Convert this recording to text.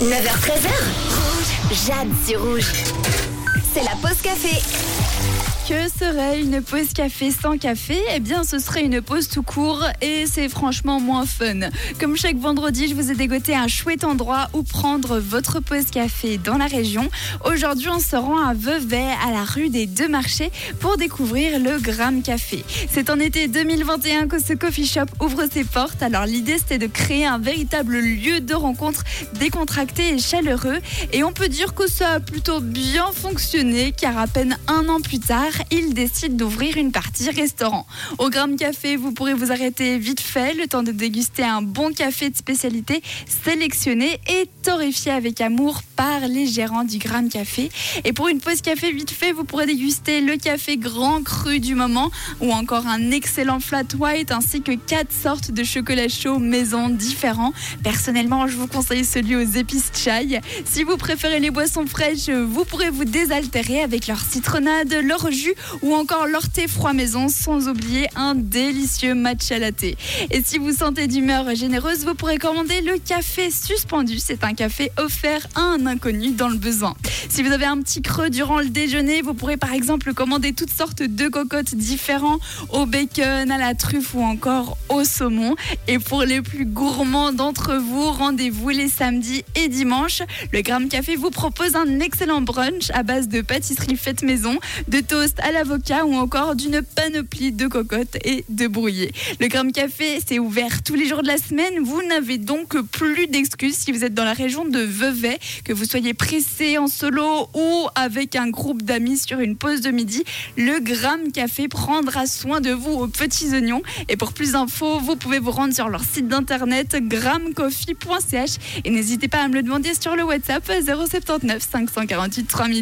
9h13h. Rouge. Jade sur rouge. C'est la pause café. Que serait une pause café sans café Eh bien, ce serait une pause tout court et c'est franchement moins fun. Comme chaque vendredi, je vous ai dégoté un chouette endroit où prendre votre pause café dans la région. Aujourd'hui, on se rend à Vevey, à la rue des Deux Marchés, pour découvrir le Gram Café. C'est en été 2021 que ce coffee shop ouvre ses portes. Alors, l'idée, c'était de créer un véritable lieu de rencontre décontracté et chaleureux. Et on peut dire que ça a plutôt bien fonctionné, car à peine un an plus tard, il décide d'ouvrir une partie restaurant. Au Gram Café, vous pourrez vous arrêter vite fait, le temps de déguster un bon café de spécialité sélectionné et torréfié avec amour par les gérants du Gram Café. Et pour une pause café vite fait, vous pourrez déguster le café grand cru du moment ou encore un excellent flat white ainsi que quatre sortes de chocolat chaud maison différents. Personnellement, je vous conseille celui aux épices chai. Si vous préférez les boissons fraîches, vous pourrez vous désaltérer avec leur citronnade, leur jus ou encore leur thé froid maison, sans oublier un délicieux matcha latte. Et si vous sentez d'humeur généreuse, vous pourrez commander le café suspendu. C'est un café offert à un inconnu dans le besoin. Si vous avez un petit creux durant le déjeuner, vous pourrez par exemple commander toutes sortes de cocottes différents au bacon, à la truffe ou encore au saumon. Et pour les plus gourmands d'entre vous, rendez-vous les samedis et dimanches. Le Gram Café vous propose un excellent brunch à base de pâtisserie faite maison, de toast à l'avocat ou encore d'une panoplie de cocottes et de brouillés. Le Gram Café, c'est ouvert tous les jours de la semaine. Vous n'avez donc plus d'excuses si vous êtes dans la région de Vevey, que vous soyez pressé en solo ou avec un groupe d'amis sur une pause de midi. Le Gram Café prendra soin de vous aux petits oignons. Et pour plus d'infos, vous pouvez vous rendre sur leur site d'internet gramcoffee.ch et n'hésitez pas à me le demander sur le WhatsApp 079 548 3000.